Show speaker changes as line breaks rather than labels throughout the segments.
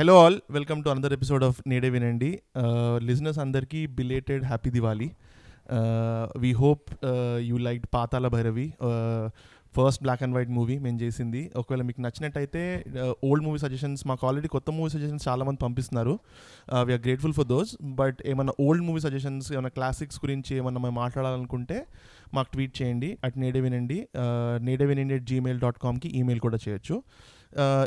Hello all welcome to another episode of Nede Vinandi listeners అందరికీ belated happy Diwali we hope you like Pathala Bhairavi first black and white movie మేము చేసింది. ఒకవేళ మీకు నచ్చినట్టయితే old movie suggestions మాకు already కొత్త movie suggestions చాలామంది పంపిస్తున్నారు. We're grateful for those but ఏమైనా ఓల్డ్ మూవీ సజెషన్స్ ఏమైనా క్లాసిక్స్ గురించి ఏమైనా మేము మాట్లాడాలనుకుంటే మాకు ట్వీట్ చేయండి at Nede Vinandi Nede Vinandi at Gmail dot కామ్కి email కూడా చేయొచ్చు.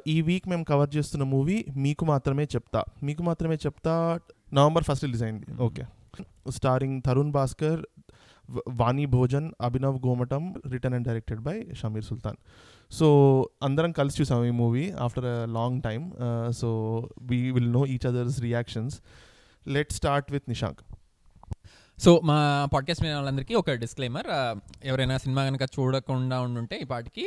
ఈ వీక్ మేము కవర్ చేస్తున్న మూవీ మీకు మాత్రమే చెప్తా. మీకు మాత్రమే చెప్తా నవంబర్ ఫస్ట్ రిలీజ్ అయింది. Okay starring Tarun Bhaskar Vani Bhojan Abhinav Gomatam written and directed by Shameer Sultan so అందరం కలిసి చూసాం ఈ movie after a long time so we will know each other's reactions let start with Nishank
so మా podcast మీద వాళ్ళందరికీ ఒక disclaimer ఎవరైనా cinema కనుక చూడకుండా ఉండుంటే ఈ పాటికి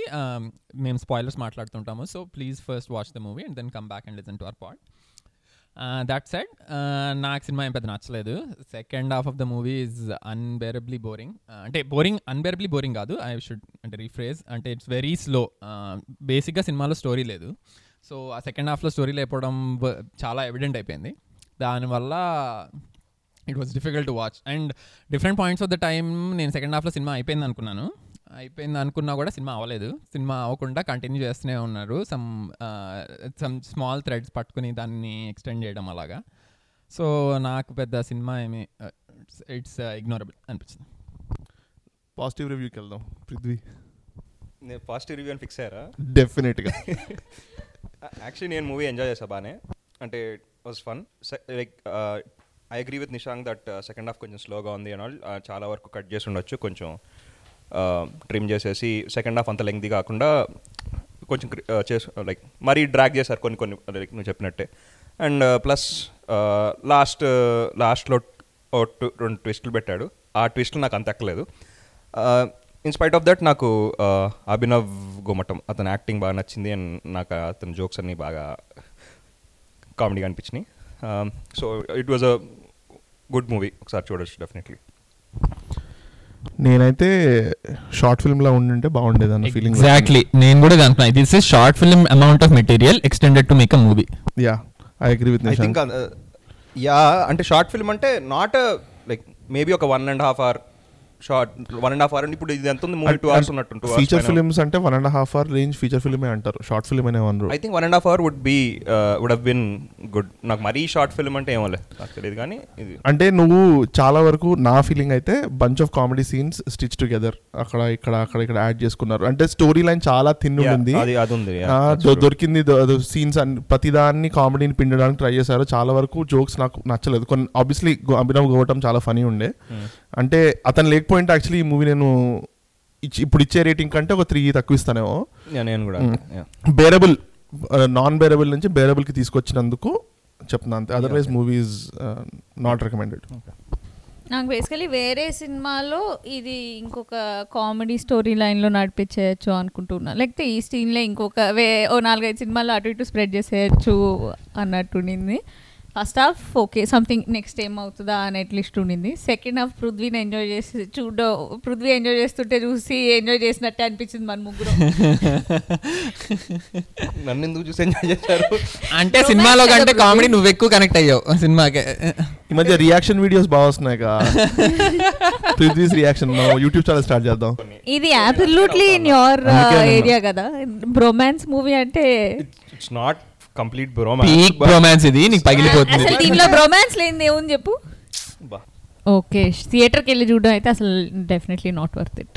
మేము spoilers మాట్లాడుతుంటాము. So please first watch the movie and then come back and listen to our pod that side నాకు సినిమా ఏం పెద్ద నచ్చలేదు. Second half of the movie is unbearably boring అంటే బోరింగ్ అన్బేరబ్లీ బోరింగ్ కాదు. ఐ షుడ్ అంటే rephrase అంటే it's very slow బేసిక్గా సినిమాలో స్టోరీ లేదు. సో ఆ సెకండ్ హాఫ్లో స్టోరీ లేకపోవడం చాలా ఎవిడెంట్ అయిపోయింది. దానివల్ల it was difficult to watch and different points of the time నేను సెకండ్ హాఫ్లో సినిమా అయిపోయింది అనుకున్నాను. అయిపోయింది అనుకున్నా కూడా సినిమా అవ్వలేదు. సినిమా అవ్వకుండా కంటిన్యూ చేస్తూనే ఉన్నారు. సమ్ సమ్ స్మాల్ థ్రెడ్స్ పట్టుకుని దాన్ని ఎక్స్టెండ్ చేయడం అలాగా. సో నాకు పెద్ద సినిమా ఏమి ఇట్స్ ఇగ్నోరబుల్ అనిపించింది.
పాజిటివ్ రివ్యూకి వెళ్దాం. పృథ్వీ.
నేను పాజిటివ్ రివ్యూ అని ఫిక్స్ అయ్యారా?
డెఫినెట్గా
యాక్చువల్లీ నేను మూవీ ఎంజాయ్ చేసా బానే. అంటే was fun like I agree with Nishank that second half కొంచెం స్లోగా ఉంది అండ్ ఆల్ uh, చాలా వరకు కట్ చేసి ఉండొచ్చు కొంచెం uh, ట్రిమ్ చేసేసి సెకండ్ హాఫ్ అంత లెంగ్ది కాకుండా కొంచెం uh, చేసు లైక్ మరీ డ్రాగ్ చేశారు కొన్ని కొన్ని లైక్ నువ్వు చెప్పినట్టే. అండ్ ప్లస్ లాస్ట్ లాస్ట్లో రెండు ట్విస్టులు పెట్టాడు. ఆ ట్విస్టులు నాకు అంత ఎక్కలేదు. ఇన్స్పైట్ ఆఫ్ దట్ నాకు అభినవ్ గుమ్మటం అతని యాక్టింగ్ బాగా నచ్చింది అండ్ నాకు అతని జోక్స్ అన్నీ బాగా కామెడీగా అనిపించినాయి. So it was a good movie ఒకసారి చూడొచ్చు డెఫినెట్లీ
నేనైతే షార్ట్ ఫిల్మ్లా ఉండింటే బాగుండేది అన్న ఫీలింగ్
ఎగ్జాక్ట్లీ నేను కూడా అనుకున్నా. This is short film amount of material extended to make a movie
yeah I agree with
I think yeah అంటే షార్ట్ ఫిల్మ్ అంటే నాట్ లైక్ మేబీ ఒక one and half hour short one and half hour ఇప్పుడు ఇది ఎంత ఉంది? Movie two hours ఉన్నట్టు
feature films అంటే one and half hour range feature ఫిల్మే అంటారు. షార్ట్ ఫిల్మ్ అనే అనరు.
I think one and half hour would be would have been good నాకు మరీ షార్ట్ ఫిల్మ్ అంటే ఏమోలే నాకు తెలియదు కానీ ఇది.
అంటే నువ్వు చాలా వరకు నా ఫీలింగ్ అయితే bunch of comedy scenes stitch together అక్కడ ఇక్కడ అక్కడ ఇక్కడ యాడ్ చేసుకున్నారు. అంటే స్టోరీ లైన్ చాలా థిన్ ఉంది
అది అది ఉంది.
దొరికింది ప్రతిదాన్ని ప్రతిదాన్ని కామెడీని పిండడానికి ట్రై చేశారు. చాలా వరకు జోక్స్ నాకు నచ్చలేదు. కొన్ని ఆబ్వియస్లీ అభినవ్ గోవటం చాలా ఫనీ ఉండే.
Hmm.
అంటే అతను లేకపోయింటే యాక్చువల్లీ ఈ మూవీ నేను ఇచ్చి- ఇప్పుడు ఇచ్చే రేటింగ్ కంటే ఒక త్రీ తక్కువ ఇస్తానేమో
నేను కూడా.
బేరబుల్ నాన్ బేరబుల్ నుంచి బేరబుల్కి తీసుకొచ్చినందుకు చెప్తున్నా అంతే. అదర్వైజ్ మూవీస్ నాట్ రికమెండెడ్
నాకు బేసికలీ వేరే సినిమాలో ఇది ఇంకొక కామెడీ స్టోరీ లైన్లో నడిపించేయచ్చు అనుకుంటున్నా. లేకపోతే ఈ సీన్లో ఇంకొక వే ఓ నాలుగైదు సినిమాలు అటు ఇటు స్ప్రెడ్ చేసేయచ్చు అన్నట్టుండింది first half okay something next ఏం అవుతుందా అని అట్లీస్ట్ ఉండింది. సెకండ్ హాఫ్ పృథ్వీని ఎంజాయ్ చేసి చూడ పృథ్వీ ఎంజాయ్ చేస్తుంటే చూసి ఎంజాయ్ చేసినట్టే అనిపించింది మన ముగ్గురు.
నన్ను ఎందుకు చూసి ఎంజాయ్ చేశారు?
అంటే సినిమాలో కంటే కామెడీ నువ్వు ఎక్కువ కనెక్ట్ అయ్యావు సినిమాకే.
ఈ మధ్య రియాక్షన్ వీడియోస్ బాగా వస్తున్నాయి Prithvi's reaction YouTube channel start చేద్దాం.
ఇది అబ్సల్యూట్లీ ఇన్ యువర్. ఏరియా కదా. బ్రొమాన్స్ మూవీ అంటే
it's not complete
peak romance ఇది నీకు పగిలిపోతుంది.
అసలు దీనిలో బ్రొమాన్స్ లేనిది ఏముంది చెప్పు? ఓకే థియేటర్కి వెళ్ళి చూడడం అయితే అసలు definitely not worth it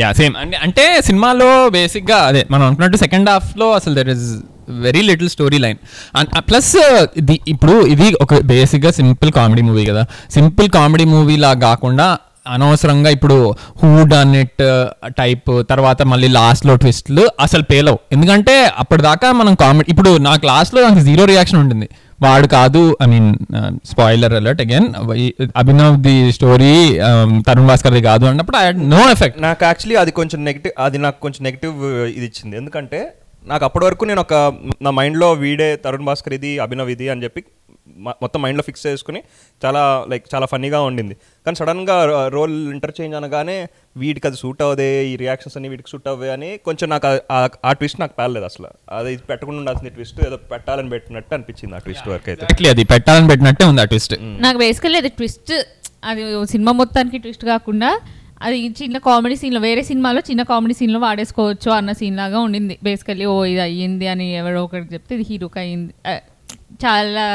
yeah same అంటే అంటే సినిమాలో బేసిక్గా అదే మనం అనుకున్నట్టు సెకండ్ హాఫ్లో అసలు there is very little story line plus ఇది ఇప్పుడు ఇది ఒక బేసిక్గా సింపుల్ కామెడీ మూవీ కదా. సింపుల్ కామెడీ మూవీ లా కాకుండా అనవసరంగా ఇప్పుడు హూడ్ అనేట్ టైప్ తర్వాత మళ్ళీ లాస్ట్లో ట్విస్ట్లు అసలు పేలవు. ఎందుకంటే అప్పటిదాకా మనం కామెడీ ఇప్పుడు నాకు లాస్ట్లో నాకు జీరో రియాక్షన్ ఉంటుంది. వాడు కాదు I mean spoiler alert again Abhinav the story Tarun Bhaskar the కాదు అన్నప్పుడు ఐ నో ఎఫెక్ట్.
నాకు యాక్చువల్లీ అది కొంచెం నెగిటివ్ అది నాకు కొంచెం నెగిటివ్ ఇది ఇచ్చింది. ఎందుకంటే నాకు అప్పటి వరకు నేను ఒక నా మైండ్లో వీడే తరుణ్ భాస్కర్ ఇది అభినవ్ ఇది అని చెప్పి మొత్తం మైండ్లో ఫిక్స్ చేసుకుని చాలా లైక్ చాలా ఫన్నీగా ఉండింది. కానీ సడన్గా రోల్ ఇంటర్చేంజ్ అనగానే వీటికి అది సూట్ అవ్వదే ఈ రియాక్షన్స్ అన్ని వీటికి సూట్ అవ్వే అని కొంచెం నాకు ఆ- ట్విస్ట్ నాకు పేర్లేదు అసలు. అది పెట్టకుండా ఉండాల్సిన ట్విస్ట్ ఏదో పెట్టాలని పెట్టినట్టు అనిపించింది ఆ ట్విస్ట్ వరకు అయితే.
అది పెట్టాలని పెట్టినట్టే ఉంది ఆ ట్విస్ట్.
నాకు బేసికల్లీ అది ట్విస్ట్ అది సినిమా మొత్తానికి ట్విస్ట్ కాకుండా అది చిన్న కామెడీ సీన్లో వేరే సినిమాలో చిన్న కామెడీ సీన్లో వాడేసుకోవచ్చు అన్న సీన్ లాగా ఉండింది. బేసికల్లీ ఓ ఇది అయ్యింది అని ఎవరో ఒకటి చెప్తే ఇది హీరోకి అయ్యింది చాలా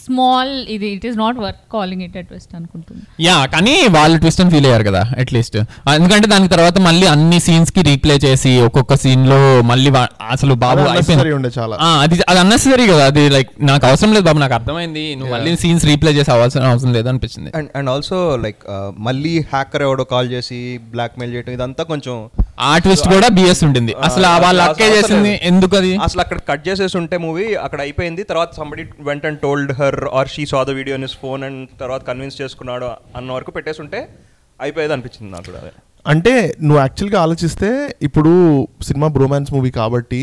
స్మాల్ ఇది it is not worth calling it twist అనుకుంటున్నాను
యా కానీ వాళ్ళు ట్విస్ట్ అని ఫీల్ అయ్యారు కదా అట్లీస్ట్ ఎందుకంటే దాని తర్వాత మళ్ళీ అన్ని సీన్స్కి రీప్లే చేసి ఒక్కొక్క సీన్లో మళ్ళీ అసలు బాబు అయిపోయింది.
ఉండే చాలా.
ఆ, అది అది అన్నెసరీ కదా అది లైక్ నాకు అవసరం లేదు బాబు నాకు అర్థమైంది. నువ్వు మళ్ళీ సీన్స్ రీప్లే చేసి అవసరం అవసరం లేదు అనిపించింది.
అండ్ అండ్ ఆల్సో లైక్ మళ్ళీ హ్యాకర్ ఎవడో కాల్ చేసి బ్లాక్మెయిల్ చేయడం ఇదంతా కొంచెం
ఆ ట్విస్ట్ కూడా బిఎస్ ఉంటుంది అసలు ఆ వాళ్ళ అక్కే
అసలు
చేసింది. ఎందుకు అది
అసలు అక్కడ కట్ చేసేసి ఉంటే మూవీ అక్కడ అయిపోయింది. తర్వాత somebody went and told her or she saw the video in phone and తర్వాత కన్విన్స్ చేసుకున్నాడు అన్న వరకు పెట్టేసి ఉంటే అయిపోయేది అనిపించింది నాకు కూడా
అంటే నువ్వు యాక్చువల్గా ఆలోచిస్తే ఇప్పుడు సినిమా బ్రోమాన్స్ మూవీ కాబట్టి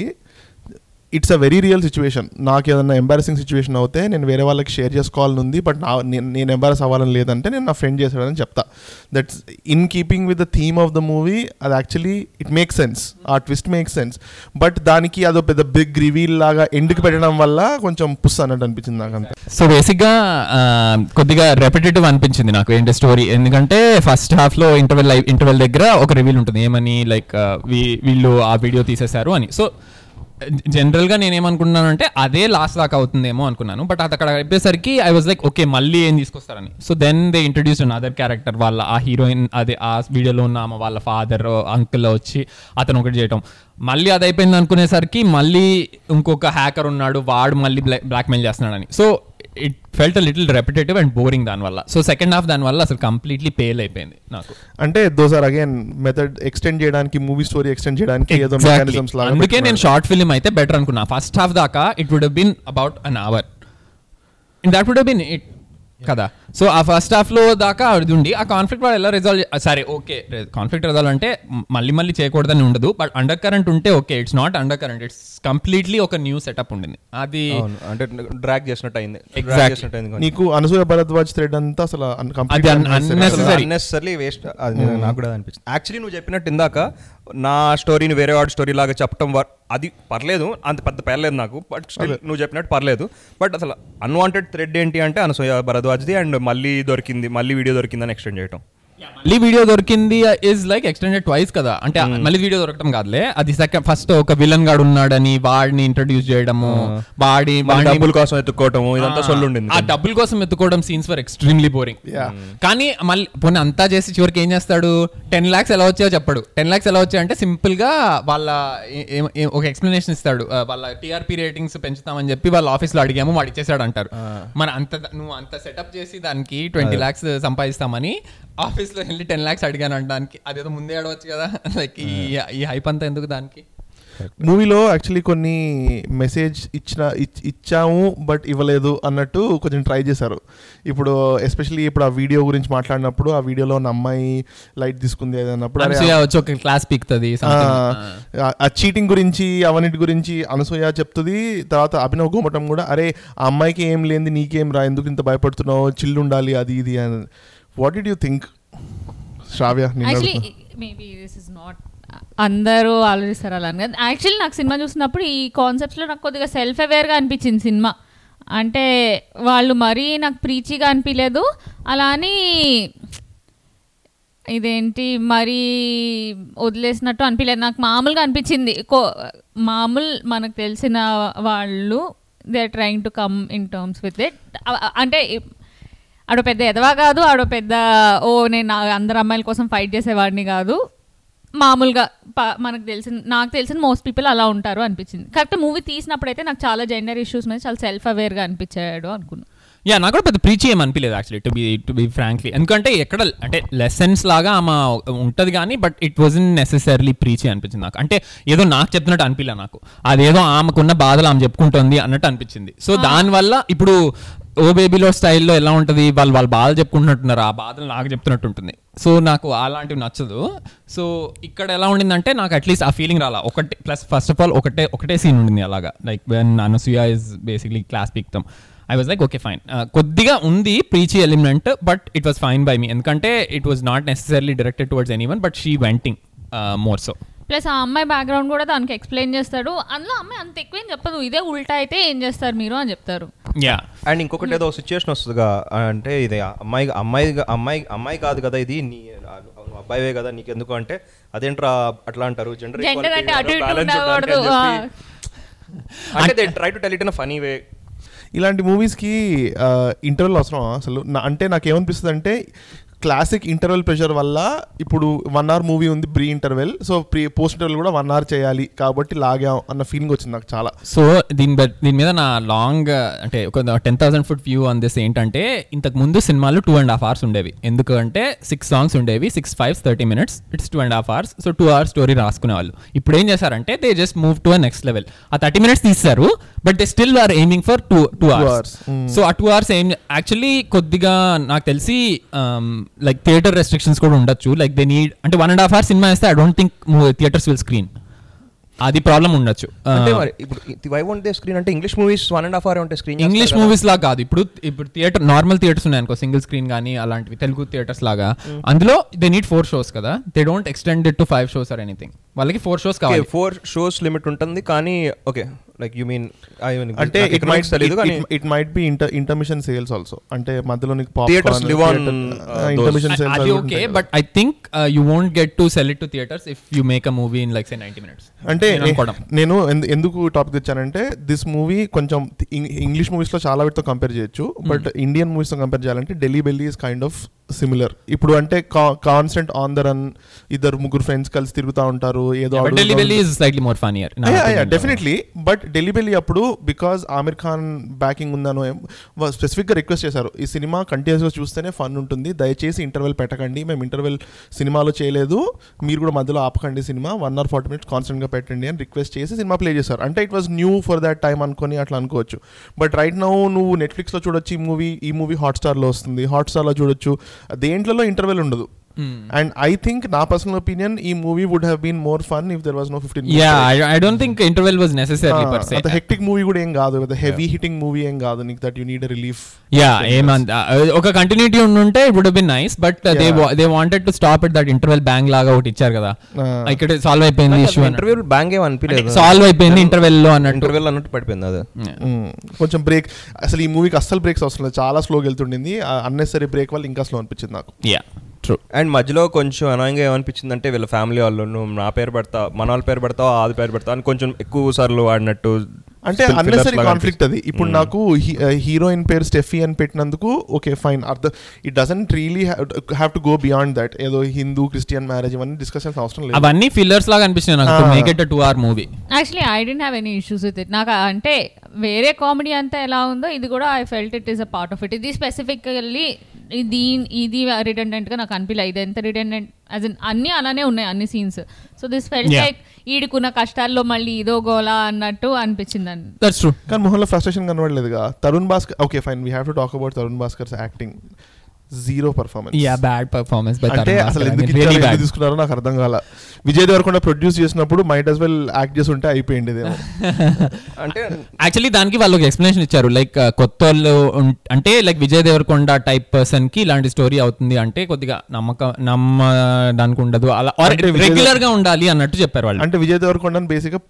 it's a very real situation. నాకు ఏదైనా ఎంబారసింగ్ సిచ్యువేషన్ అవుతే నేను వేరే వాళ్ళకి షేర్ చేసుకోవాలని ఉంది బట్ నా నేను నేను ఎంబారస్ అవ్వాలని లేదంటే నేను నా ఫ్రెండ్ చేశాడని చెప్తా. That's in keeping with the theme of the movie అది యాక్చువల్లీ ఇట్ మేక్ సెన్స్ ఆ ట్విస్ట్ మేక్ సెన్స్ బట్ దానికి అదో పెద్ద బిగ్ రివీల్ లాగా ఎండ్కి పెట్టడం వల్ల కొంచెం పుస్ అన్నట్టు అనిపించింది నాకు
సో బేసిక్గా కొద్దిగా రెపిటేటివ్ అనిపించింది నాకు ఏంటి స్టోరీ ఎందుకంటే ఫస్ట్ హాఫ్లో ఇంటర్వెల్ ఇంటర్వెల్ దగ్గర ఒక రివీల్ ఉంటుంది. ఏమని లైక్ వీళ్ళు ఆ వీడియో తీసేశారు అని. సో జనరల్గా నేనేమనుకున్నానంటే అదే లాస్ట్ దాకా అవుతుందేమో అనుకున్నాను. బట్ అది అక్కడ అయిపోయేసరికి ఐ వాజ్ లైక్ ఓకే మళ్ళీ ఏం తీసుకొస్తారని. So then they introduce other character వాళ్ళ ఆ హీరోయిన్ అదే ఆ వీడియోలో ఉన్న ఆమె వాళ్ళ ఫాదర్ అంకుల్ వచ్చి అతను ఒకటి చేయటం. మళ్ళీ అది అయిపోయింది అనుకునేసరికి మళ్ళీ ఇంకొక హ్యాకర్ ఉన్నాడు వాడు మళ్ళీ బ్లాక్ బ్లాక్మెయిల్ చేస్తున్నాడని. So it felt little repetitive and boring దానివల్ల సో సెకండ్ హాఫ్ దానివల్ల అసలు కంప్లీట్లీ పేల్ అయిపోయింది నాకు.
అంటే those are again method extend చేయడానికి మూవీ స్టోరీ ఎక్స్టెండ్ చేయడానికి ఏదో. మెకానిజమ్స్ లాగా
అందుకే నేను. షార్ట్ ఫిల్మ్ అయితే బెటర్ అనుకున్నా. ఫస్ట్ హాఫ్ దాకా it would been about an hour that would been it కదా. సో ఆ ఫస్ట్ హాఫ్లో దాకా అది ఉండి ఆ కాన్ఫ్లిక్ట్ వాడు ఎలా రిజాల్వ్ సరే ఓకే కాన్ఫ్లిక్ట్ రిజాల్వ్ అంటే మళ్ళీ మళ్ళీ చేయకూడదని ఉండదు బట్ అండర్ కరెంట్ ఉంటే okay it's not under current it's completely ఒక న్యూ సెటప్ ఉండింది. అది
అంటే డ్రాగ్ చేసినట్టు అయింది కొంచెం.
నీకు అనసూయ భరద్వాజ్ థ్రెడ్ అంతా అసలు.
అన్నెసరీ వేస్ట్ అది నాకు కూడా అనిపించింది యాక్చువల్లీ నువ్వు చెప్పినట్టు ఇందాక నా స్టోరీని వేరే వాడి స్టోరీ లాగా చెప్పడం వర్- అది పర్లేదు అంత పెద్ద పేర్లేదు నాకు బట్ నువ్వు చెప్పినట్టు పర్లేదు. బట్ అసలు అన్వాంటెడ్ థ్రెడ్ ఏంటి అంటే అనసూయ భరద్వాజ్ది అండ్ మళ్ళీ దొరికింది మళ్ళీ వీడియో దొరికిందని ఎక్స్టెండ్ చేయటం.
మళ్ళీ వీడియో దొరికింది ఇస్ లైక్ ఎక్స్టెండెడ్ ట్వైస్ కదా. అంటే మళ్ళీ వీడియో దొరకడం కాదులే. అది సెకండ్ ఫస్ట్ ఒక విలన్ గాడు ఉన్నాడని వాడిని ఇంట్రడ్యూస్ చేయడము వాడి
మళ్ళీ
వాడిని-
డబ్బుల కోసం ఎత్తుకోవటం ఇదంతా సొల్లు ఉండింది
ఆ డబ్బుల కోసం ఎత్తుకోవడం సీన్స్ ఫర్ ఎక్స్ట్రీమ్లీ బోరింగ్. కానీ మళ్ళీ పోనీ అంతా చేసి చివరికి ఏం చేస్తాడు? టెన్ లాక్స్ ఎలా వచ్చాయో చెప్పడు. టెన్ లాక్స్ ఎలా వచ్చాయంటే సింపుల్గా వాళ్ళ ఒక ఎక్స్ప్లెనేషన్ ఇస్తాడు. వాళ్ళ టీఆర్పీ రేటింగ్స్ పెంచుతామని చెప్పి వాళ్ళ ఆఫీస్లో అడిగాము వాడు ఇచ్చేసాడు అంటారు. మరి అంత నువ్వు అంత సెటప్ చేసి దానికి ట్వంటీ లాక్స్ సంపాదిస్తామని ఆఫీస్ లో వెళ్ళి టెన్ లాక్స్ అడిగాను అనడానికి. అదేదో ముందే అడవచ్చు కదా. లైక్ ఈ ఈ హైప్ అంతా ఎందుకు దానికి?
మూవీలో యాక్చువల్లీ కొన్ని మెసేజ్ ఇచ్చిన ఇచ్- ఇచ్చాము బట్ ఇవ్వలేదు అన్నట్టు కొంచెం ట్రై చేశారు. ఇప్పుడు ఎస్పెషల్లీ ఇప్పుడు ఆ వీడియో గురించి మాట్లాడినప్పుడు ఆ వీడియోలో ఉన్న అమ్మాయి లైట్ తీసుకుంది అది అన్నప్పుడు
క్లాస్ పీక్తుంది
ఆ, చీటింగ్ గురించి అవన్నిటి గురించి అనసూయ చెప్తుంది. తర్వాత అభినవ్ గోమటం కూడా అరే ఆ అమ్మాయికి ఏం లేనిది నీకేం రా ఎందుకు ఇంత భయపడుతున్నావు చిల్లు ఉండాలి అది ఇది అని. What did you think Shravya నిన్ను
యాక్చువల్లీ
అడుగుతున్నా.
మేబీ దిస్ ఇస్ నాట్ అందరూ ఆలోచిస్తారు అలా అని యాక్చువల్లీ నాకు సినిమా చూసినప్పుడు ఈ కాన్సెప్ట్స్లో నాకు కొద్దిగా సెల్ఫ్ అవేర్గా అనిపించింది సినిమా. అంటే వాళ్ళు మరీ నాకు ప్రీచిగా అనిపించలేదు అలా అని ఇదేంటి మరీ వదిలేసినట్టు అనిపించలేదు నాకు మామూలుగా అనిపించింది. కో మామూలు మనకు తెలిసిన వాళ్ళు they are trying to come in terms with it అంటే ఆడో పెద్ద ఎదవా కాదు ఆడో పెద్ద ఓ నేను అందరు అమ్మాయిల కోసం ఫైట్ చేసేవాడిని కాదు. మామూలుగా మనకు తెలిసిన నాకు తెలిసిన మోస్ట్ పీపుల్ అలా ఉంటారు అనిపించింది. కరెక్ట్ మూవీ తీసినప్పుడైతే నాకు చాలా జెండర్ ఇష్యూస్ మీద చాలా సెల్ఫ్ అవేర్గా అనిపించాడు అనుకున్నాను
యా నాకు కూడా పెద్ద ప్రీచ్ ఏం అనిపించలేదు actually to be to be frankly ఎందుకంటే ఎక్కడ అంటే లెసన్స్ లాగా ఆమె ఉంటుంది కానీ but it was necessary preach అనిపించింది నాకు. అంటే ఏదో నాకు చెప్తున్నట్టు అనిపించలే నాకు. అదేదో ఆమెకున్న బాధలు ఆమె చెప్పుకుంటుంది అన్నట్టు అనిపించింది. సో దానివల్ల ఇప్పుడు ఓ బేబీలో స్టైల్లో ఎలా ఉంటుంది? వాళ్ళు వాళ్ళ బాధలు చెప్పుకుంటున్నట్టున్నారు. ఆ బాధలు నాకు చెప్తున్నట్టు ఉంటుంది. సో నాకు అలాంటివి నచ్చదు. సో ఇక్కడ ఎలా ఉండిందంటే నాకు అట్లీస్ట్ ఆ ఫీలింగ్ రాలా. ఒకటే ప్లస్ ఫస్ట్ ఆఫ్ ఆల్ ఒకటే ఒకటే సీన్ ఉండింది అలాగా. Like when Anasuya is basically class పీక్తాం I was like okay fine కొద్దిగా ఉంది preachy element but it was fine by me ఎందుకంటే it was not necessary directed towards any one but she venting more so
plus ఆ అమ్మాయి background కూడా దానికి explain చేస్తాడు. అందులో అమ్మాయి అంత ఎక్కువ ఏం చెప్పదు. ఇదే ఉల్టా అయితే ఏం చేస్తారు మీరు అని చెప్తారు.
యా.
అండ్ ఇంకొకటి ఏదో సిచ్యుయేషన్ వస్తుందిగా అంటే ఇది అమ్మాయి అమ్మాయి అమ్మాయి అమ్మాయి కాదు కదా ఇది నీ అబ్బాయివే కదా నీకెందుకు అంటే అదేంట్రా అట్లా అంటారు? జెండర్
జెండర్ అంటే అటు ఇటు.
అంటే they try to tell it in funny way
ఇలాంటి మూవీస్కి ఇంటర్వెల్ అవసరం అసలు నా- అంటే నాకు ఏమనిపిస్తుంది అంటే క్లాసిక్ ఇంటర్వెల్ ప్రెషర్ వల్ల ఇప్పుడు వన్ అవర్ మూవీ ఉంది pre interval so pre post interval కూడా వన్ అవర్ చేయాలి కాబట్టి లాగాం అన్న ఫీలింగ్ వచ్చింది నాకు చాలా.
సో దీని దీని మీద నా లాంగ్ అంటే ఒక ten thousand foot view on this ఏంటంటే ఇంతకు ముందు సినిమాలు టూ అండ్ హాఫ్ అవర్స్ ఉండేవి. ఎందుకంటే సిక్స్ సాంగ్స్ ఉండేవి six five thirty minutes it's two and half hours so two hours story రాసుకునేవాళ్ళు. ఇప్పుడు ఏం చేశారంటే they just move to next level ఆ థర్టీ మినిట్స్ తీస్తారు but they still are aiming for two two. Hours so ఆ two hours ఏం actually కొద్దిగా నాకు తెలిసి లైక్ థియేటర్ రెస్ట్రిక్షన్స్ కూడా ఉండొచ్చు. లైక్ దే నీడ్ అంటే one and half hour cinema వేస్తే I don't think theatres will screen అది ప్రాబ్లం ఉండొచ్చు.
అంటే మరి ఇప్పుడు వై వన్ స్క్రీన్ అంటే English movies one and half hour ఉంటే స్క్రీన్
ఇంగ్లీష్ మూవీస్ లా కాదు. ఇప్పుడు ఇప్పుడు థియేటర్ నార్మల్ థియేటర్స్ ఉన్నాయి అనుకో సింగిల్ స్క్రీన్ కానీ అలాంటివి తెలుగు థియేటర్స్ లాగా. అందులో దే నీడ్ ఫోర్ షోస్ కదా. They don't extend to five shows or anything వాళ్ళకి ఫోర్ షోస్ కావాలి.
ఫోర్ షోస్ లిమిట్ ఉంటుంది కానీ ఓకే లైక్ యూ మీన్
అంటే ఇట్ మైట్
తెలియదు కానీ
it might be inter intermission sales also అంటే మధ్యలో నీకు
live on, uh,
ఇంటర్మిషన్
అ- అది okay but I think you won't get to sell it to theatres if you make a movie in like say ninety minutes
అంటే
నేను
ఎందుకు topic తెచ్చానంటే this movie కొంచెం ఇంగ్లీష్ మూవీస్లో చాలా వీటితో కంపేర్ చేయొచ్చు బట్ ఇండియన్ మూవీస్తో కంపేర్ చేయాలంటే Delhi Belly is kind of similar ఇప్పుడు అంటే కాన్స్టెంట్ ఆన్ ద రన్ ఇద్దరు ముగ్గురు ఫ్రెండ్స్ కలిసి తిరుగుతూ ఉంటారు ఏదో
బట్ ఢిల్లీ
అడుగుతా
Belly is slightly more
definitely but Delhi Belly అప్పుడు బికాస్ ఆమిర్ ఖాన్ బ్యాకింగ్ ఉందనో స్పెసిఫిక్గా రిక్వెస్ట్ చేశారు. ఈ సినిమా కంటిన్యూస్గా చూస్తేనే ఫన్ ఉంటుంది. దయచేసి ఇంటర్వెల్ పెట్టకండి. మేము ఇంటర్వెల్ సినిమాలో చేయలేదు. మీరు కూడా మధ్యలో ఆపకండి cinema. One hour forty minutes కాన్స్టెంట్గా పెట్టండి అని రిక్వెస్ట్ చేసి సినిమా ప్లే చేశారు. అంటే it was new for that time అనుకొని అట్లా అనుకోవచ్చు. బట్ రైట్ నౌ నువ్వు నెట్ఫ్లిక్స్లో చూడొచ్చు ఈ మూవీ ఈ మూవీ హాట్స్టార్లో వస్తుంది. హాట్స్టార్లో చూడొచ్చు. దేంట్లో ఇంటర్వెల్ ఉండదు. అండ్ ఐ థింక్ నా పర్సనల్ ఒపీనియన్ ఈ movie would have been more fun if there was no fifteen
yeah I don't think interval was necessary per se
అంత హెక్టిక్ మూవీ కూడా ఏం కాదు. హెవీ హిట్టింగ్ మూవీ ఏం కాదు నీకు that you need relief
yeah ఏమంత ఒక కంటిన్యూటీ ఉండుంటే it would been nice but they
Yeah.
They wanted to stop it that interval bang లాగా ఒకటి ఇచ్చారు కదా. ఇక్కడ సాల్వ్ అయిపోయింది ఇష్యూ
ఇంటర్వ్యూ బ్యాంగ్ ఏం అనిపించలేదు.
సాల్వ్ అయిపోయింది ఇంటర్వెల్లో అన్నట్టు.
ఇంటర్వ్యూ అన్నట్టు పడిపోయింది అది.
కొంచెం బ్రేక్ అసలు ఈ మూవీకి అస్సలు బ్రేక్స్ అవసరం లేదు. చాలా స్లోగా వెళ్తుండింది. అన్నెసరీ బ్రేక్ వల్ల ఇంకా స్లో అనిపించింది నాకు.
యా ట్రూ
అండ్ మధ్యలో కొంచెం అనాయంగా ఏమనిపించింది అంటే వీళ్ళ ఫ్యామిలీ వాళ్ళు నువ్వు నా పేరు పెడతా మన వాళ్ళ పేరు పెడతావు ఆది పేరు పెడతావు అని కొంచెం ఎక్కువ సార్లు వాడినట్టు
అంటే అన్నెసరీ కాన్ఫ్లిక్ట్ అది. ఇప్పుడు
Hmm.
నాకు హీరోయిన్ పేరు స్టెఫీ అని పెట్టినందుకు ఓకే ఫైన్ అర్థం it doesn't really have to go beyond that ఏదో హిందూ క్రిస్టియన్ మ్యారేజ్ ఇవన్నీ డిస్కషన్స్ అవసరం లేదు.
అవన్నీ ఫిల్లర్స్ లాగా అనిపించినాయి నాకు. Make it two hour movie
actually I didn't have any issues with it నాకు అంటే వేరే కామెడీ అంతా ఎలా ఉందో ఇది కూడా I felt it is a part of it ఇది స్పెసిఫికల్లీ ఇది ఇది రిటెండెంట్గా నాకు అనిపించలేదు ఇది ఎంత రిటెండెంట్ యాజ్ ఇన్ అన్ని అలానే ఉన్నాయి అన్ని scenes so this felt
Yeah.
Like ఈడుకున్న కష్టాల్లో మళ్ళీ ఇదో గోలా అన్నట్టు అనిపించింది అని
దట్స్ ట్రూ
కానీ మొహంలో frustration కనబడలేదుగా. Tarun Bhaskar okay fine we have to talk about Tarun Bhaskar's acting zero performance
yeah bad performance by
అంటే అసలు ఎందుకు ఇచ్చారో, ఎందుకు తీసుకున్నారో నాకు అర్థం కాల. విజయ్ దేవరకొండ ప్రొడ్యూస్ చేసినప్పుడు మైట్ అస్ వెల్ యాక్ట్ చేసి ఉంటే అయిపోయింది
అంటే
యాక్చువల్లీ దానికి వాళ్ళు ఒక ఎక్స్ప్లెనేషన్ ఇచ్చారు. లైక్ కొత్త వాళ్ళు అంటే లైక్ విజయ్ దేవరకొండ టైప్ పర్సన్కి ఇలాంటి స్టోరీ అవుతుంది అంటే కొద్దిగా నమ్మకం నమ్మడానికి ఉండదు. అలా రెగ్యులర్గా ఉండాలి అన్నట్టు చెప్పారు వాళ్ళు.
అంటే విజయ్ దేవరకొండ బేసిక్గా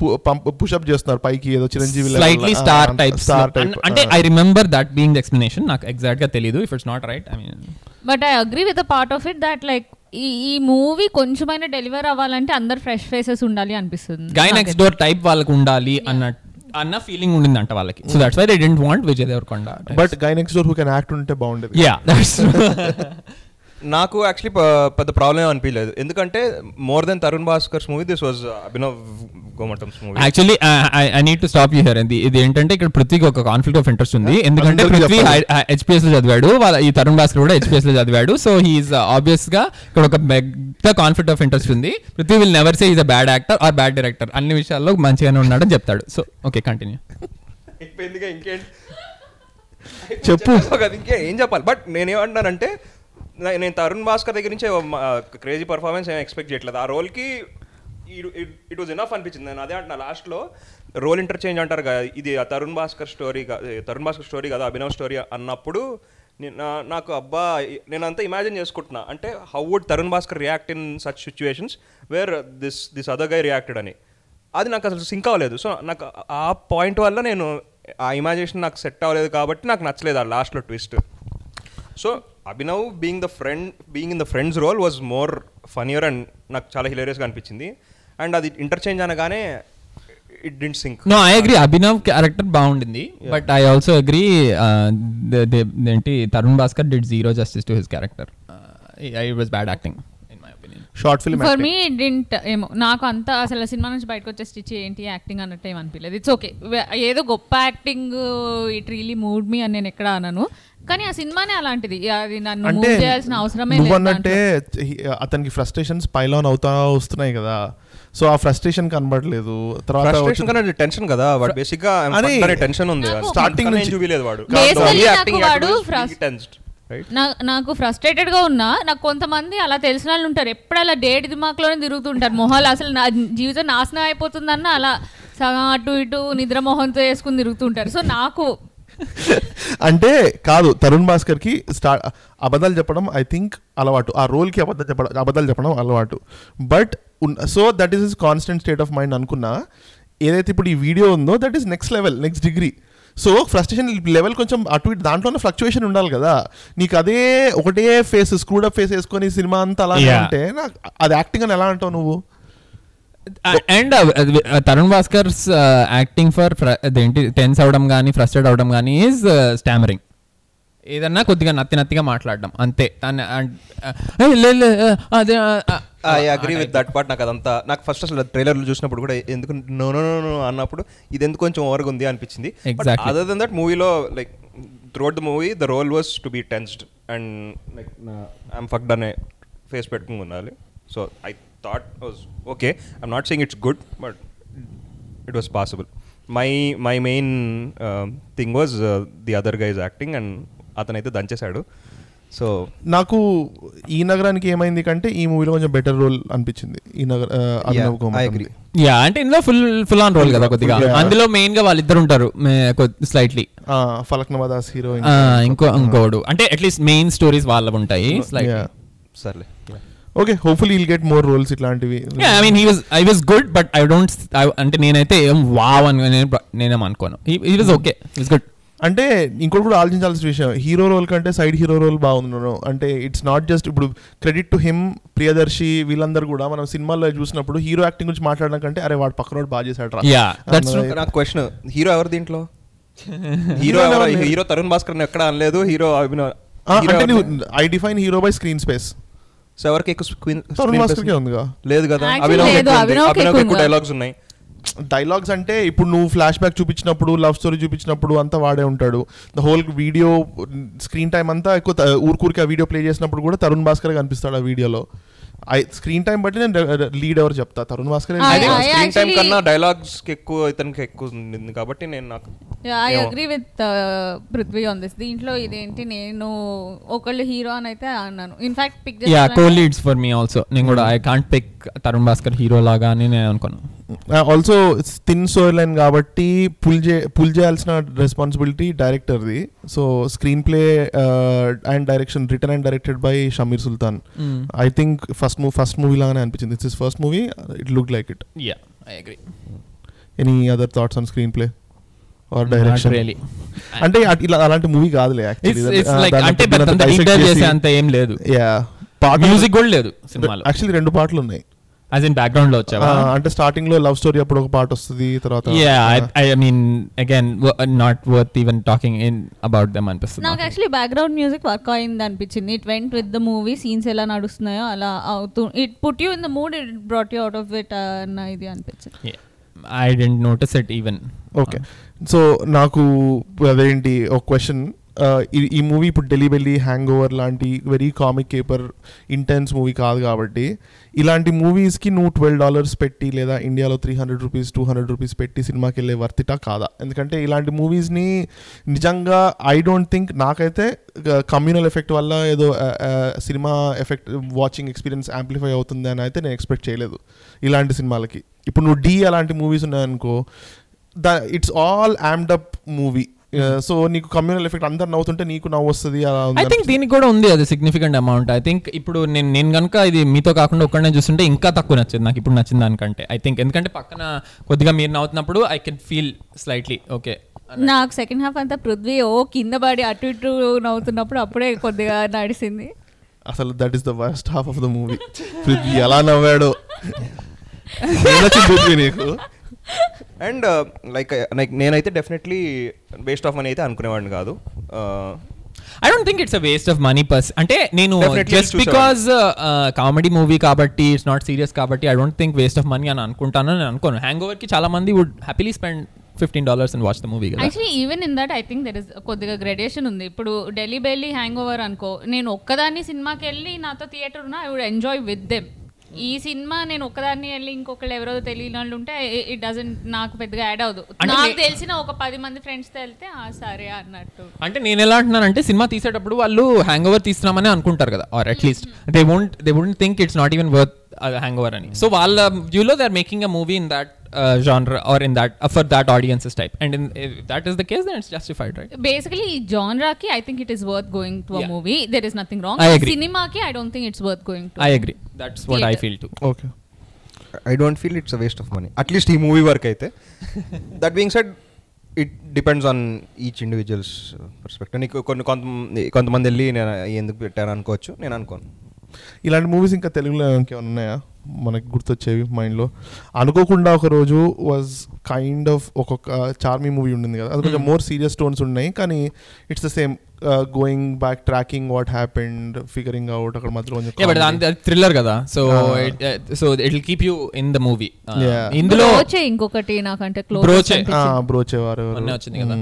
పుషప్ చేస్తున్నారు పైకి ఏదో Chiranjeevi
slightly star type
star type
అంటే I remember that being the explanation నాకు ఎగ్జాక్ట్గా తెలియదు if it's not right I mean
but I agree with a part of it that like ఈ ఈ మూవీ కొంచెమైనా డెలివర్ అవ్వాలంటే అందరు ఫ్రెష్ ఫేసెస్ ఉండాలి అనిపిస్తుంది.
గై. నెక్స్ట్ డోర్ టైప్ వాళ్ళకు ఉండాలి అన్న అన్న ఫీలింగ్ ఉండింది అంట వాళ్ళకి. So that's why they didn't want Vijay Devarakonda
but guy next door who can act ఉంటే బాగుండేది.
యా దట్స్
నాకు యాక్చువల్లీ పెద్ద ప్రాబ్లం అనిపించలేదు ఎందుకంటే more then Tarun Bhaskar's movie this was Abhinav Gomatam's movie
actually I need to stop you here ఇది ఏంటంటే ఇక్కడ పృథ్వీకి ఒక కాన్ఫ్లిక్ట్ ఆఫ్ ఇంట్రెస్ట్ ఉంది. ఎందుకంటే పృథ్వీ. హెచ్పిఎస్లో చదివాడు. వాళ్ళ ఈ తరుణ్ భాస్కర్ కూడా హెచ్పిఎస్లో చదివాడు. సో హీఈస్ ఆబ్వియస్గా ఇక్కడ ఒక పెద్ద కాన్ఫ్లిక్ట్ ఆఫ్ ఇంట్రెస్ట్ ఉంది. Prithvi will never say is a bad actor or bad director అన్ని విషయాల్లో మంచిగానే ఉన్నాడని చెప్తాడు. సో ఓకే కంటిన్యూ
ఇంకేంటి?
చెప్పు.
ఇంకే ఏం చెప్పాలి? బట్ నేనేమంటున్నానంటే నే- నేను తరుణ్ భాస్కర్ దగ్గర నుంచి క్రేజీ పర్ఫార్మెన్స్ ఏం ఎక్స్పెక్ట్ చేయట్లేదు. ఆ రోల్కి ఇట్ వాజ్ ఎనఫ్ అనిపించింది. నేను అదే అంటున్నా లాస్ట్లో రోల్ ఇంటర్చేంజ్ అంటారు కదా ఇది ఆ తరుణ్ భాస్కర్ స్టోరీ తరుణ్ భాస్కర్ స్టోరీ కదా అభినవ్ స్టోరీ అన్నప్పుడు నాకు అబ్బా నేను అంతా ఇమాజిన్ చేసుకుంటున్నా. అంటే how would Tarun Bhaskar react in such situations where this this other guy reacted అని. అది నాకు అసలు సింక్ అవ్వలేదు. సో నాకు ఆ పాయింట్ వల్ల నేను ఆ ఇమాజినేషన్ నాకు సెట్ అవ్వలేదు కాబట్టి నాకు నచ్చలేదు ఆ లాస్ట్లో twist so Abhinav being the friend being in the friends role was more funnier and నాకు చాలా హిలేరియస్గా అనిపించింది. అండ్ అది ఇంటర్చేంజ్ అనగానే it didn't sync
no I agree Abhinav character బాగుండింది. బట్ ఐ ఆల్సో అగ్రీ ఏంటి Tarun Bhaskar did zero justice to his character I was bad acting
short film
for me didn't ఏమో నాకు అంత అసలు cinema నుంచి బయటకు వచ్చే స్టిచ్ ఏంటి యాక్టింగ్ అన్నట్టు ఏం అనిపించలేదు. ఇట్స్ ఓకే ఏదో గొప్ప acting it really mood me అని నేను ఎక్కడ అనను. కానీ ఆ సినిమానే అలాంటిది. అది నన్ను
అంటే
move చేయాల్సిన అవసరమే
నువ్వు
లేదు
అన్నట్టే
దాంట్లో.
హి- అతనికి ఫ్రస్ట్రేషన్స్ పైలాన్ అవుతా వస్తున్నాయి కదా. సో ఆ ఫ్రస్ట్రేషన్ కనబడలేదు. తర్వాత
ఫ్రస్ట్రేషన్
వచ్చి-
కన్నా టెన్షన్ కదా. వాడు
బేసిక్గా
టెన్షన్ ఉంది.
నాకు-
Starting నుంచి-
చూపిలేదు వాడు.
Basically నాకు వాడు frust-
టెన్స్డ్ రైట్
నా నాకు ఫ్రస్ట్రేటెడ్గా ఉన్నా నాకు కొంతమంది అలా తెలిసిన వాళ్ళు ఉంటారు. ఎప్పుడు అలా డేట్ దిమాక్లోనే తిరుగుతుంటారు. మొహాలు అసలు నా జీవితం నాశనం అయిపోతుందన్న అలా సగం అటు ఇటు నిద్ర మొహంతో వేసుకుని తిరుగుతుంటారు. సో నాకు
అంటే కాదు తరుణ్ భాస్కర్కి స్టార్ట్ అబద్ధాలు చెప్పడం ఐ థింక్ అలవాటు. ఆ రోల్కి అబద్ధాలు చెప్పడం అబద్ధాలు చెప్పడం అలవాటు. But so that is is constant state of mind అనుకున్నా ఏదైతే ఇప్పుడు ఈ వీడియో ఉందో that is next level next degree so frustration level కొంచెం అటు ఇటు దాంట్లోనే ఫ్లక్చువేషన్ ఉండాలి కదా. నీకు అదే ఒకటే ఫేస్ స్క్రూడప్ ఫేస్ వేసుకొని సినిమా అంతా అలా. అంటే నాకు అది యాక్టింగ్ అని ఎలా అంటావు నువ్వు?
And Tarun Bhaskar acting for అదేంటి టెన్స్ అవడం కానీ ఫ్రస్ట్రేట్ అవడం కానీ ఈజ్ స్టామరింగ్ ఏదన్నా కొద్దిగా నత్తి నత్తిగా మాట్లాడడం అంతే. తను and, uh, "ఏయ్, లే, లే, uh, అదే uh, uh,"
I agree with that part నాకు అదంతా నాకు ఫస్ట్ అసలు ట్రైలర్లు చూసినప్పుడు కూడా ఎందుకు నో నో నో అన్నప్పుడు ఇది ఎందుకు కొంచెం ఓవర్గా ఉంది అనిపించింది. అదర్ దెన్ దట్ మూవీలో like throughout the movie the role was to be tensed and like I'm fucked అనే ఫేస్ పెట్టుకుని ఉండాలి. So I thought was okay I'm not saying it's good but it was possible my my main thing was the other guys acting and అతనైతే దంచేశాడు. So
నాకు ఈ నగరానికి ఏమైంది కంటే ఈ మూవీలో కొంచెం బెటర్ రోల్ అనిపించింది. ఈ నగర అభినవ్
యా అంటే ఇందులో ఫుల్ ఫుల్ ఆన్ రోల్ కదా కొద్దిగా. అందులో మెయిన్గా వాళ్ళిద్దరు ఉంటారు స్లైట్లీ
ఆ, ఫలక్నామా దాస్ హీరో
ఇంకో ఇంకోడు. అంటే అట్లీస్ట్ మెయిన్ స్టోరీస్ వాళ్ళవి ఉంటాయి
సర్లే.
Okay hopefully will get more roles ఇట్లాంటివి.
I mean he was I was good but I don't అంటే నేనైతే ఏం వావ్ అని నేను- నేనేం అనుకోను. He was okay was good
అంటే ఇంకోటి కూడా ఆలోచించాల్సిన విషయం. హీరో రోల్ కంటే సైడ్ హీరో రోల్ బాగుందను అంటే ఇట్స్ నాట్ జస్ట్ ఇప్పుడు క్రెడిట్ టు హిమ్ ప్రియదర్శి వీళ్ళందరూ కూడా మనం సినిమాల్లో చూసినప్పుడు హీరో యాక్టింగ్ గురించి మాట్లాడడం కంటే అరే వాడు పక్కన బాగా చేశాడు.
నాకు క్వశ్చన్ హీరో ఎవరు దీంట్లో? హీరో ఎవరు? హీరో తరుణ్ భాస్కర్ ఎక్కడ అనలేదు. Hero Abhinav
I define hero by screen space
so ఎవరికి ఎక్కువ screen-
తరుణ్ భాస్కర్కే? ఉందిగా.
లేదు కదా? అభినవ్
ఎక్కువ.
డైలాగ్స్ ఉన్నాయి.
డైలాగ్స్ అంటే ఇప్పుడు నువ్వు ఫ్లాష్ బ్యాక్ చూపించినప్పుడు లవ్ స్టోరీ చూపించినప్పుడు అంతా వాడే ఉంటాడు. The whole video screen time అంతా ఎక్కువ ఊరికూరికి ఆ వీడియో ప్లే చేసినప్పుడు కూడా తరుణ్ భాస్కర్ కనిపిస్తాడు ఆ వీడియోలో ఐ స్క్రీన్ టైం బట్టి నేను లీడ్ ఎవరు చెప్తా? తరుణ్ భాస్కర్
స్క్రీన్ టైం కన్నా డైలాగ్స్ ఎక్కువ ఇతనికి ఎక్కువ ఉంది కాబట్టి నేను నాకు
I. Agree with Prithvi on this దీంట్లో ఇదేంటి? నేను ఒకళ్ళు హీరో అని అయితే అన్నాను. In fact pick
yeah co leads for me also నేను కూడా I can't pick Tarun Bhaskar hero లాగా అని నేను అనుకోను.
ఆల్సో థిన్ స్టోరీ లైన్ కాబట్టి పుల్ చే పుల్ చేయాల్సిన responsibility డైరెక్టర్ది so screenplay and direction written and directed by Shameer Sultan I think first movie first movie లాగానే అనిపించింది. It's is first movie it look like it
yeah I agree
any other thoughts on screenplay or direction
really
అంటే ఇలా అలాంటి movie కాదులే
అంటే అంత ఏం లేదు.
యా
మ్యూజిక్ కూడా లేదు సినిమాలో.
యాక్చువల్లీ రెండు పాటలు ఉన్నాయి
యాజ్ ఇన్ బ్యాక్గ్రౌండ్లో వచ్చావా?
అంటే స్టార్టింగ్లో లవ్ స్టోరీ అప్పుడు ఒక పాట వస్తుంది తర్వాత
yeah I mean again not worth even talking in about them అనిపిస్తుంది
నాకు యాక్చువల్లీ బ్యాక్గ్రౌండ్ మ్యూజిక్ వర్క్ అయింది అనిపించింది. It went with the movie scenes ఎలా నడుస్తున్నాయో అలా అవుతూ it put you in the mood it brought you out of it అన్న ఇది అనిపించింది.
I didn't notice it even
okay so నాకు అదేంటి ఒక క్వశ్చన్ Uh, ఈ మూవీ ఇప్పుడు ఢిల్లీ బెల్లి హ్యాంగ్ ఓవర్ లాంటి very comic caper intense movie కాదు కాబట్టి ఇలాంటి మూవీస్కి నువ్వు ట్వెల్వ్ డాలర్స్ పెట్టి లేదా ఇండియాలో three hundred rupees two hundred rupees పెట్టి సినిమాకి వెళ్ళే వర్తిటా కాదా? ఎందుకంటే ఇలాంటి మూవీస్ని నిజంగా ఐ డోంట్ థింక్ నాకైతే uh, కమ్యూనల్ ఎఫెక్ట్ వల్ల ఏదో cinema effect watching experience amplify అవుతుంది అని అయితే నేను ఎక్స్పెక్ట్ చేయలేదు ఇలాంటి సినిమాలకి. ఇప్పుడు నువ్వు డీ అలాంటి movies ఉన్నాయనుకో the it's all amped up movie so నీకు కమ్యూనల్ ఎఫెక్ట్ అందరు నవ్వుతుంటే నీకు నవ్వు వస్తుంది
ఐ థింక్ దీనికి కూడా ఉంది అది సిగ్నిఫికెంట్ అమౌంట్ ఐ థింక్ ఇప్పుడు నేను నేను కనుక ఇది మీతో కాకుండా ఒక్కడనే చూస్తుంటే ఇంకా తక్కువ నచ్చింది నాకు ఇప్పుడు నచ్చింది దానికంటే. ఐ థింక్ ఎందుకంటే పక్కన కొద్దిగా మీరు నవ్వుతున్నప్పుడు I can feel slightly okay
నాకు సెకండ్ హాఫ్ అంతా పృథ్వీ ఓ కింద పడి అటు ఇటు నవ్వుతున్నప్పుడు అప్పుడే కొద్దిగా నడిచింది
అసలు that is the worst half of the movie Prithvi ఎలా నవ్వాడో. నీకు?
అండ్ లైక్ లైక్ నేనైతే డెఫినెట్లీ వేస్ట్ ఆఫ్ మనీ అయితే అనుకునేవాడిని కాదు. Uh,
I don't think it's a waste of money per se అంటే నేను
Definitely
just. Because comedy movie కాబట్టి ఇట్స్ నాట్ సీరియస్ కాబట్టి I don't think waste of money అని అనుకుంటాను నేను అనుకోను. హ్యాంగ్ ఓవర్కి చాలా మంది would happily spend fifteen dollars and watch the movie
actually even in that I think there is కొద్దిగా గ్రెడేషన్ ఉంది. ఇప్పుడు ఢిల్లీ బెల్లీ హ్యాంగ్ ఓవర్ అనుకో నేను ఒక్కదాన్ని సినిమాకి వెళ్ళి నాతో థియేటర్ ఉన్నా I would enjoy with them ఈ సినిమా నేను ఒక్కదాన్ని వెళ్ళి ఇంకొకళ్ళు ఎవరో తెలియని వాళ్ళు ఉంటే ఇట్ డజన్ నాకు పెద్దగా యాడ్ అవ్వదు. నాకు తెలిసిన ఒక పది మంది ఫ్రెండ్స్తో వెళ్తే ఆ సరే అన్నట్టు.
అంటే నేను ఎలా అంటున్నానంటే సినిమా తీసేటప్పుడు వాళ్ళు హ్యాంగ్ ఓవర్ తీస్తున్నామని అనుకుంటారు కదా or at least they won't they wouldn't think it's not even worth hangover అని. సో వాళ్ళ వ్యూలో they are making a movie in that genre or in that for that audiences type and in that is the case then it's justified right
basically ఈ జాన్రాకి I think it is worth going to a
Yeah.
Movie there is nothing wrong
I agree.
సినిమాకి I don't think it's worth going to
I agree that's what I
Theatre.
Feel to
okay
I don't feel it's waste of money at least ఈ movie వరకు అయితే. That being said it depends on each individuals perspective నీకు కొన్ని కొంత కొంతమంది వెళ్ళి నేను ఎందుకు పెట్టాను అనుకోవచ్చు నేను అనుకోను.
ఇలాంటి మూవీస్ ఇంకా తెలుగులో ఇంకేమైనా ఉన్నాయా? మనకి గుర్తొచ్చేవి మైండ్లో అనుకోకుండా ఒక రోజు వాజ్ కైండ్ ఆఫ్ ఒక్కొక్క చార్మీ మూవీ ఉండింది కదా అది కొంచెం మోర్ సీరియస్ టోన్స్ ఉన్నాయి కానీ it's the same going back tracking what happened figuring out అక్కడ మధ్యలో
థ్రిల్లర్ కదా so. So it will keep you in the movie. ఇందులో
బ్రోచే ఇంకొకటి నాకంటే
బ్రోచే.
ఎవరు.
మొన్నే వచ్చింది కదా.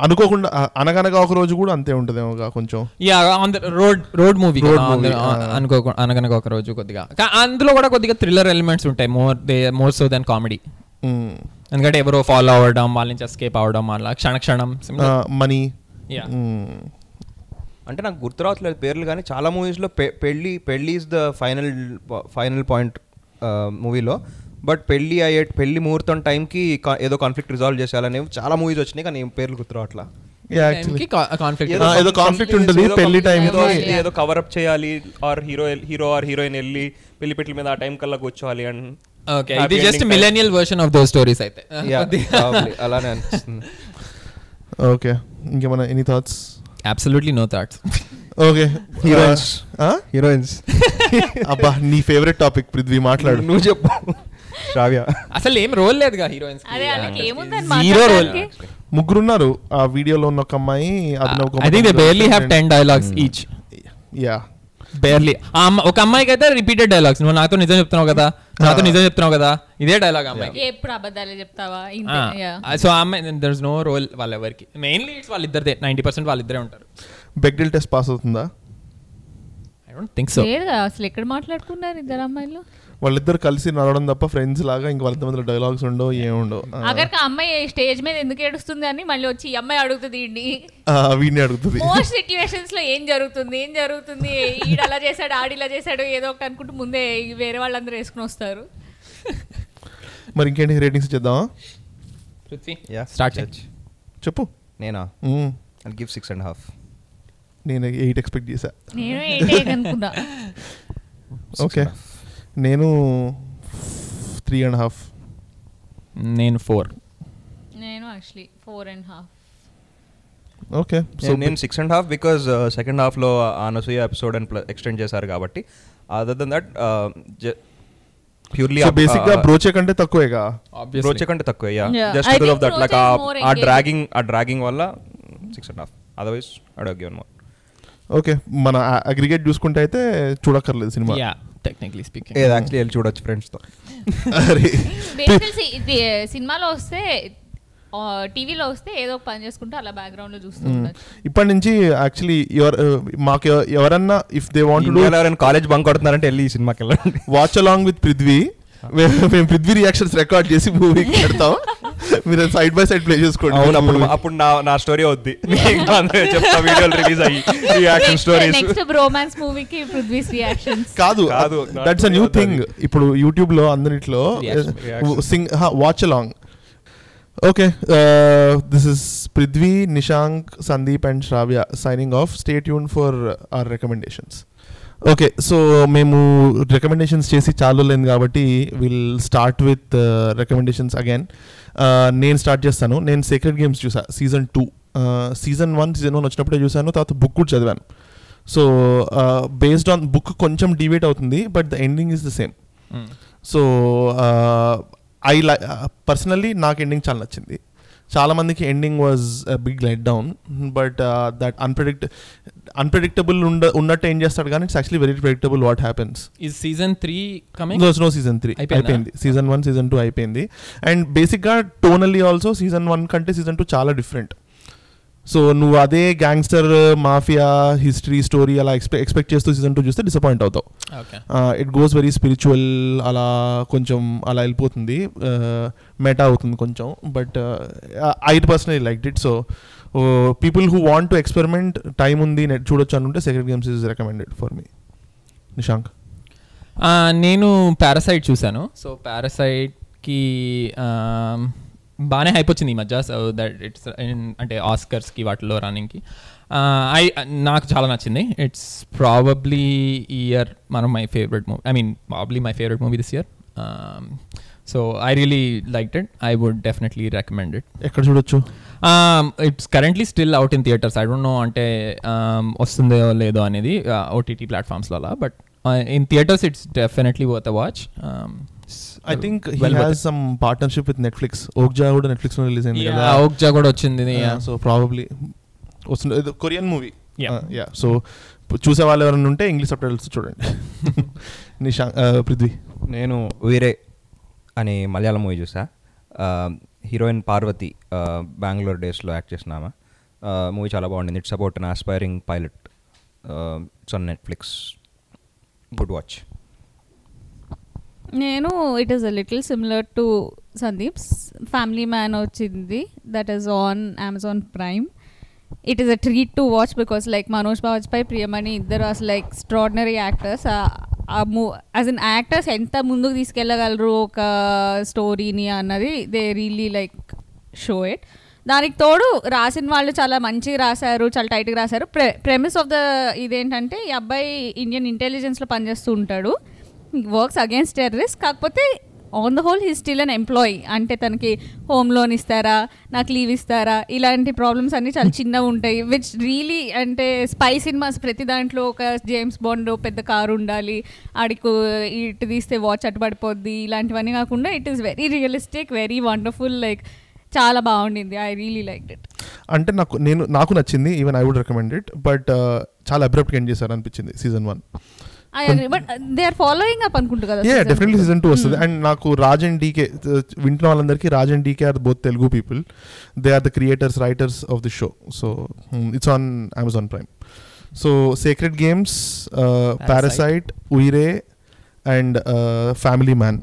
అనుకోకుండా అనగనగా ఒక రోజు కూడా అంతే ఉంటదేమో కొంచెం
yeah on the road road movie
Road movie, ah.
అనుకో అనగనగా ఒక రోజు కొద్దిగా అందులో కూడా కొద్దిగా థ్రిల్లర్ ఎలిమెంట్స్ ఉంటాయి more they more so then comedy. ఎందుకంటే ఎవరో ఫాలో అవ్వడం వాళ్ళ నుంచి ఎస్కేప్ అవ్వడం అలా క్షణ క్షణం
మనీ
Yeah.
మ్మ్.
అంటే నాకు గుర్తు రావట్లేదు పేర్లు కానీ చాలా మూవీస్లో పె పెళ్ళి పెళ్ళి is the final final point మూవీలో బట్ పెళ్ళి అయ్యే పెళ్ళి ముహూర్తం టైంకి ఏదో కాన్ఫ్లిక్ట్ రిజాల్వ్ చేసేయాలనేవి చాలా మూవీస్ వచ్చినాయి కానీ ఏం పేర్లు గుర్తు రావట్లా
Yeah, actually.
కాన్ఫ్లిక్ట్
ఏదో conflict ఉంటుంది, పెళ్ళి time
ఏదో కవర్ అప్ చేయాలి or hero hero or heroine వెళ్ళి పెళ్ళి పెట్ల మీద ఆ టైం కల్లా కూర్చోవాలి అండ్
ఓకే ఇది just millennial version of those stories అయితే.
అలానే
ఓకే ఇంకేమైనా any thoughts
absolutely no thoughts
okay. ఆ?
హీరోయిన్స్
అబ్బా నీ ఫేవరెట్ టాపిక్ పృథ్వీ మాట్లాడు.
నువ్వు చెప్పు. శ్రావ్య.
అసలు ఏం రోల్ లేదుగా హీరోయిన్స్ జీరో రోల్?
ముగ్గురు ఉన్నారు ఆ వీడియోలో ఉన్న ఒక అమ్మాయి Abhinav
I think they barely have ten dialogues each
yeah
barely ఒక అమ్మాయికి అయితే రిపీటెడ్ డైలాగ్స్ నువ్వు నాతో నిజం చెప్తున్నావు కదా? నాతో నిజం చెప్తున్నావు కదా? ఇదే డైలాగ్ అమ్మాయికి.
ఎప్పుడు అబద్ధాలే చెప్తావా.
సో అమ్మాయి దర్ ఇస్ నో రోల్ వాళ్ళెవరికి. మెయిన్లీ ఇట్స్ వాళ్ళిద్దరిదే. నైంటీ పర్సెంట్ వాళ్ళిద్దరే ఉంటారు.
బెగ్డిల్ టెస్ట్ పాస్ అవుతుందా?
ఐ డోంట్ థింక్ సో
లేదుగా అసలు ఎక్కడ మాట్లాడుకున్నారు ఇద్దరు అమ్మాయిలు?
వాళ్ళిద్దరు కలిసి నడవడం తప్ప ఫ్రెండ్స్ లాగా ఇంక వాళ్ళ మధ్యలో డైలాగ్స్ ఉండవు ఏముండవు ఆ,
అగర్కి అమ్మాయి స్టేజ్ మీద ఎందుకు ఏడుస్తుంది అని మళ్ళీ వచ్చి ఈ అమ్మాయి అడుగుతుంది ఇండి
ఆ, వీడిని అడుగుతుంది.
మోస్ట్ సిచ్యువేషన్స్లో ఏం జరుగుతుంది ఏం జరుగుతుంది? ఈడు అలా చేశాడు ఆడి ఇలా చేశాడు ఏదో ఒకటి అనుకుంటూ ముందే వేరే వాళ్ళందరూ వేసుకుని వస్తారు.
మరి ఇంకేంటి రేటింగ్స్ ఇచ్చేద్దామా
స్టార్ట్
చెప్పు.
నేనా. I give six and half
నేను ఎయిట్ ఎక్స్పెక్ట్ చేశా.
నేను ఏంటి అనుకున్నా
ఓకే నేను త్రీ అండ్ హాఫ్
నేను ఫోర్
నేను actually four and half
okay so
నేను- six and half because second హాఫ్లో అనసూయ ఎపిసోడ్ అని ఎక్స్టెండ్ చేశారు కాబట్టి. అదర్ దన్ దట్ ప్యూర్లీ
బేసిక్గా బ్రోచే కంటే తక్కువేగా?
బ్రోచే కంటే తక్కువ yeah. Just
I
because of that like ఆ. డ్రాగింగ్ ఆ డ్రాగింగ్ వల్ల six and half otherwise I given more
okay మన అగ్రిగేట్ చూసుకుంటే అయితే చూడక్కర్లేదు సినిమా.
యా టెక్నికలీ స్పీకింగ్
ఏది యాక్చువల్లీ వెళ్ళి చూడొచ్చు ఫ్రెండ్స్తో
ఇది సినిమాలో వస్తే టీవీలో వస్తే ఏదో పని చేసుకుంటూ అలా బ్యాక్గ్రౌండ్లో చూస్తూ. ఉండొచ్చు
ఇప్పటి నుంచి యాక్చువల్లీ ఎవరు మాకు ఎవ- ఎవరన్నా ఇఫ్ దే వాంట్
ఇండియాలో ఎవరైనా కాలేజ్ బంక్ కొడుతున్నారంటే వెళ్ళి ఈ సినిమాకి వెళ్ళండి.
వాచ్ అలాంగ్ విత్ పృథ్వీ మేము పృథ్వీ రియాక్షన్స్ రికార్డ్ చేసి మూవీకి పెడతాం. మీరు సైడ్ బై సైడ్ ప్లే చేసుకోండి
అవును అప్పుడు. అప్పుడు నా నా స్టోరీ అవుద్ది చెప్తా వీడియోలు రిలీజ్ అయ్యి రియాక్షన్ స్టోరీస్
నెక్స్ట్ బ్రోమాన్స్ మూవీకి పృథ్వీస్ రియాక్షన్స్
కాదు
కాదు,
దట్స్ అ న్యూ థింగ్ ఇప్పుడు యూట్యూబ్లో అందరిట్లో. Sing watch along Okay, uh, this is Prithvi, Nishank, Sandeep, and Shravya signing off. Stay tuned for our recommendations. Okay so మేము recommendations చేసి చాలా లేదు కాబట్టి will start with recommendations again నేను start చేస్తాను. నేను సీక్రెట్ గేమ్స్ చూసా season two season one season one వచ్చినప్పుడే చూసాను తర్వాత బుక్ కూడా చదివాను. సో బేస్డ్ ఆన్ బుక్ కొంచెం డివేట్ అవుతుంది but the ending is the same so I like personally నాకు ఎండింగ్ చాలా నచ్చింది. చాలా మందికి ending was big letdown but that unpredict unpredictable ఉండ ఉన్నట్టు ఏం చేస్తాడు కానీ it's actually very predictable what happens
ఈ season three coming
no season three
అయిపోయిందా?
అయిపోయింది. సీజన్ వన్ సీజన్ టూ అయిపోయింది. అండ్ బేసిక్గా టోనల్లీ ఆల్సో సీజన్ వన్ కంటే సీజన్ టూ చాలా డిఫరెంట్ సో నువ్వు అదే గ్యాంగ్స్టర్ మాఫియా హిస్టరీ స్టోరీ అలా ఎక్స్పెక్ట్ ఎక్స్పెక్ట్ చేస్తూ సీజన్ టూ చూస్తే డిసప్పాయింట్ అవుతావు. ఇట్ గోస్ వెరీ స్పిరిచువల్ అలా కొంచెం అలా వెళ్ళిపోతుంది. మెటా అవుతుంది కొంచెం. But I personally like it so people who want to experiment time ఉంది నెట్ చూడొచ్చు అనుంటే second games is recommended for me Nishank.
నేను పారాసైట్ చూశాను. సో పారాసైట్కి బాగానే హైప్ వచ్చింది ఈ మధ్య సో దట్ ఇట్స్ అంటే ఆస్కర్స్కి వాటిలో రన్నింగ్కి ఐ నాకు చాలా నచ్చింది. ఇట్స్ ప్రాబబ్లీ ఇయర్ మన my favourite movie I mean probably my favourite movie this year so I really like it I would definitely recommend it
ఎక్కడ చూడొచ్చు?
It's currently still out in theatres I don't know అంటే um, వస్తుందో లేదో అనేది OTT ప్లాట్ఫామ్స్లో అలా but in theatres it's definitely worth a watch
I think he has some partnership with Netflix Okja కూడా నెట్ఫ్లిక్స్లో రిలీజ్ అయింది కదా?
ఓక్జా కూడా వచ్చింది
సో ప్రాబబ్లీ వస్తుంది. Korean movie.
Yeah.
Yeah so చూసే వాళ్ళు ఎవరైనా ఉంటే ఇంగ్లీష్ సబ్ టైటిల్స్ చూడండి నిశాంక్ పృథ్వీ.
నేను వీరే అనే మలయాళం మూవీ చూసా. హీరోయిన్ పార్వతి బెంగళూరు డేస్లో యాక్ట్ చేసినామా మూవీ చాలా బాగుండింది. It's about an aspiring pilot it's on Netflix good watch
నేను it is a little similar to Sandeep's family man వచ్చింది. That is on Amazon Prime it is a treat to watch because like Manoj Bajpai Priyamani ఇద్దరు అసలు like extraordinary actors ఆ మూ as an actors ఎంత ముందుకు తీసుకెళ్ళగలరు ఒక స్టోరీని అన్నది they really like show it దానికి తోడు రాసిన వాళ్ళు చాలా మంచిగా రాశారు చాలా టైట్గా రాశారు. ప్రె ప్రెమిస్ ఆఫ్ ద ఇదేంటంటే ఈ అబ్బాయి ఇండియన్ ఇంటెలిజెన్స్లో పనిచేస్తూ ఉంటాడు. వర్క్స్ అగేన్స్ట్ టెర్రరిస్ట్ కాకపోతే on the whole he still an employee అంటే తనకి హోమ్ లోన్ ఇస్తారా నాకు లీవ్ ఇస్తారా ఇలాంటి ప్రాబ్లమ్స్ అన్నీ చాలా చిన్నగా ఉంటాయి. విచ్ రియలీ అంటే స్పై సినిమాస్ ప్రతి దాంట్లో ఒక జేమ్స్ బాండ్ పెద్ద కారు ఉండాలి ఆడికి ఇటు తీస్తే వాచ్ అటు పడిపోద్ది ఇలాంటివన్నీ కాకుండా it is very realistic very wonderful like చాలా బాగుండింది. ఐ రియలీ లైక్ ఇట్
అంటే నాకు నేను నాకు నచ్చింది even I would recommend it but చాలా అబ్రప్ట్గా ఎండ్ చేశారు అనిపించింది season one
but they are following up అనుకుంటా కదా
yeah
season
definitely
two.
Season two వస్తుంది. అండ్ నాకు రాజ్ అండ్ డీకే వింటున్న వాళ్ళందరికీ Raj and DK are both Telugu people. They are the creators writers of the show so it's on Amazon Prime so Secret Games Parasite Uyire and Family Man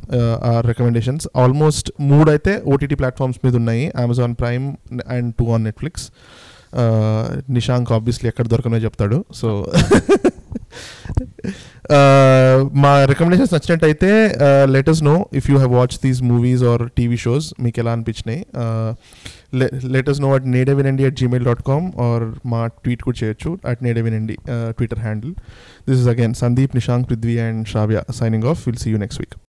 are recommendations almost మూడు అయితే OTT platforms మీద ఉన్నాయి. Amazon Prime and two on Netflix Nishank obviously ఎక్కడ దొరకనో చెప్తాడు. So మా recommendations నచ్చినట్టయితే let us know if you have watch these movies or TV shows మీకు ఎలా అనిపించినాయి? Let us know at Nede Vinandi at Gmail dot com or మా tweet కూడా చేయొచ్చు at Nede Vinandi Twitter handle this is again Sandeep Nishank Prithvi and Shravya signing off will see you next week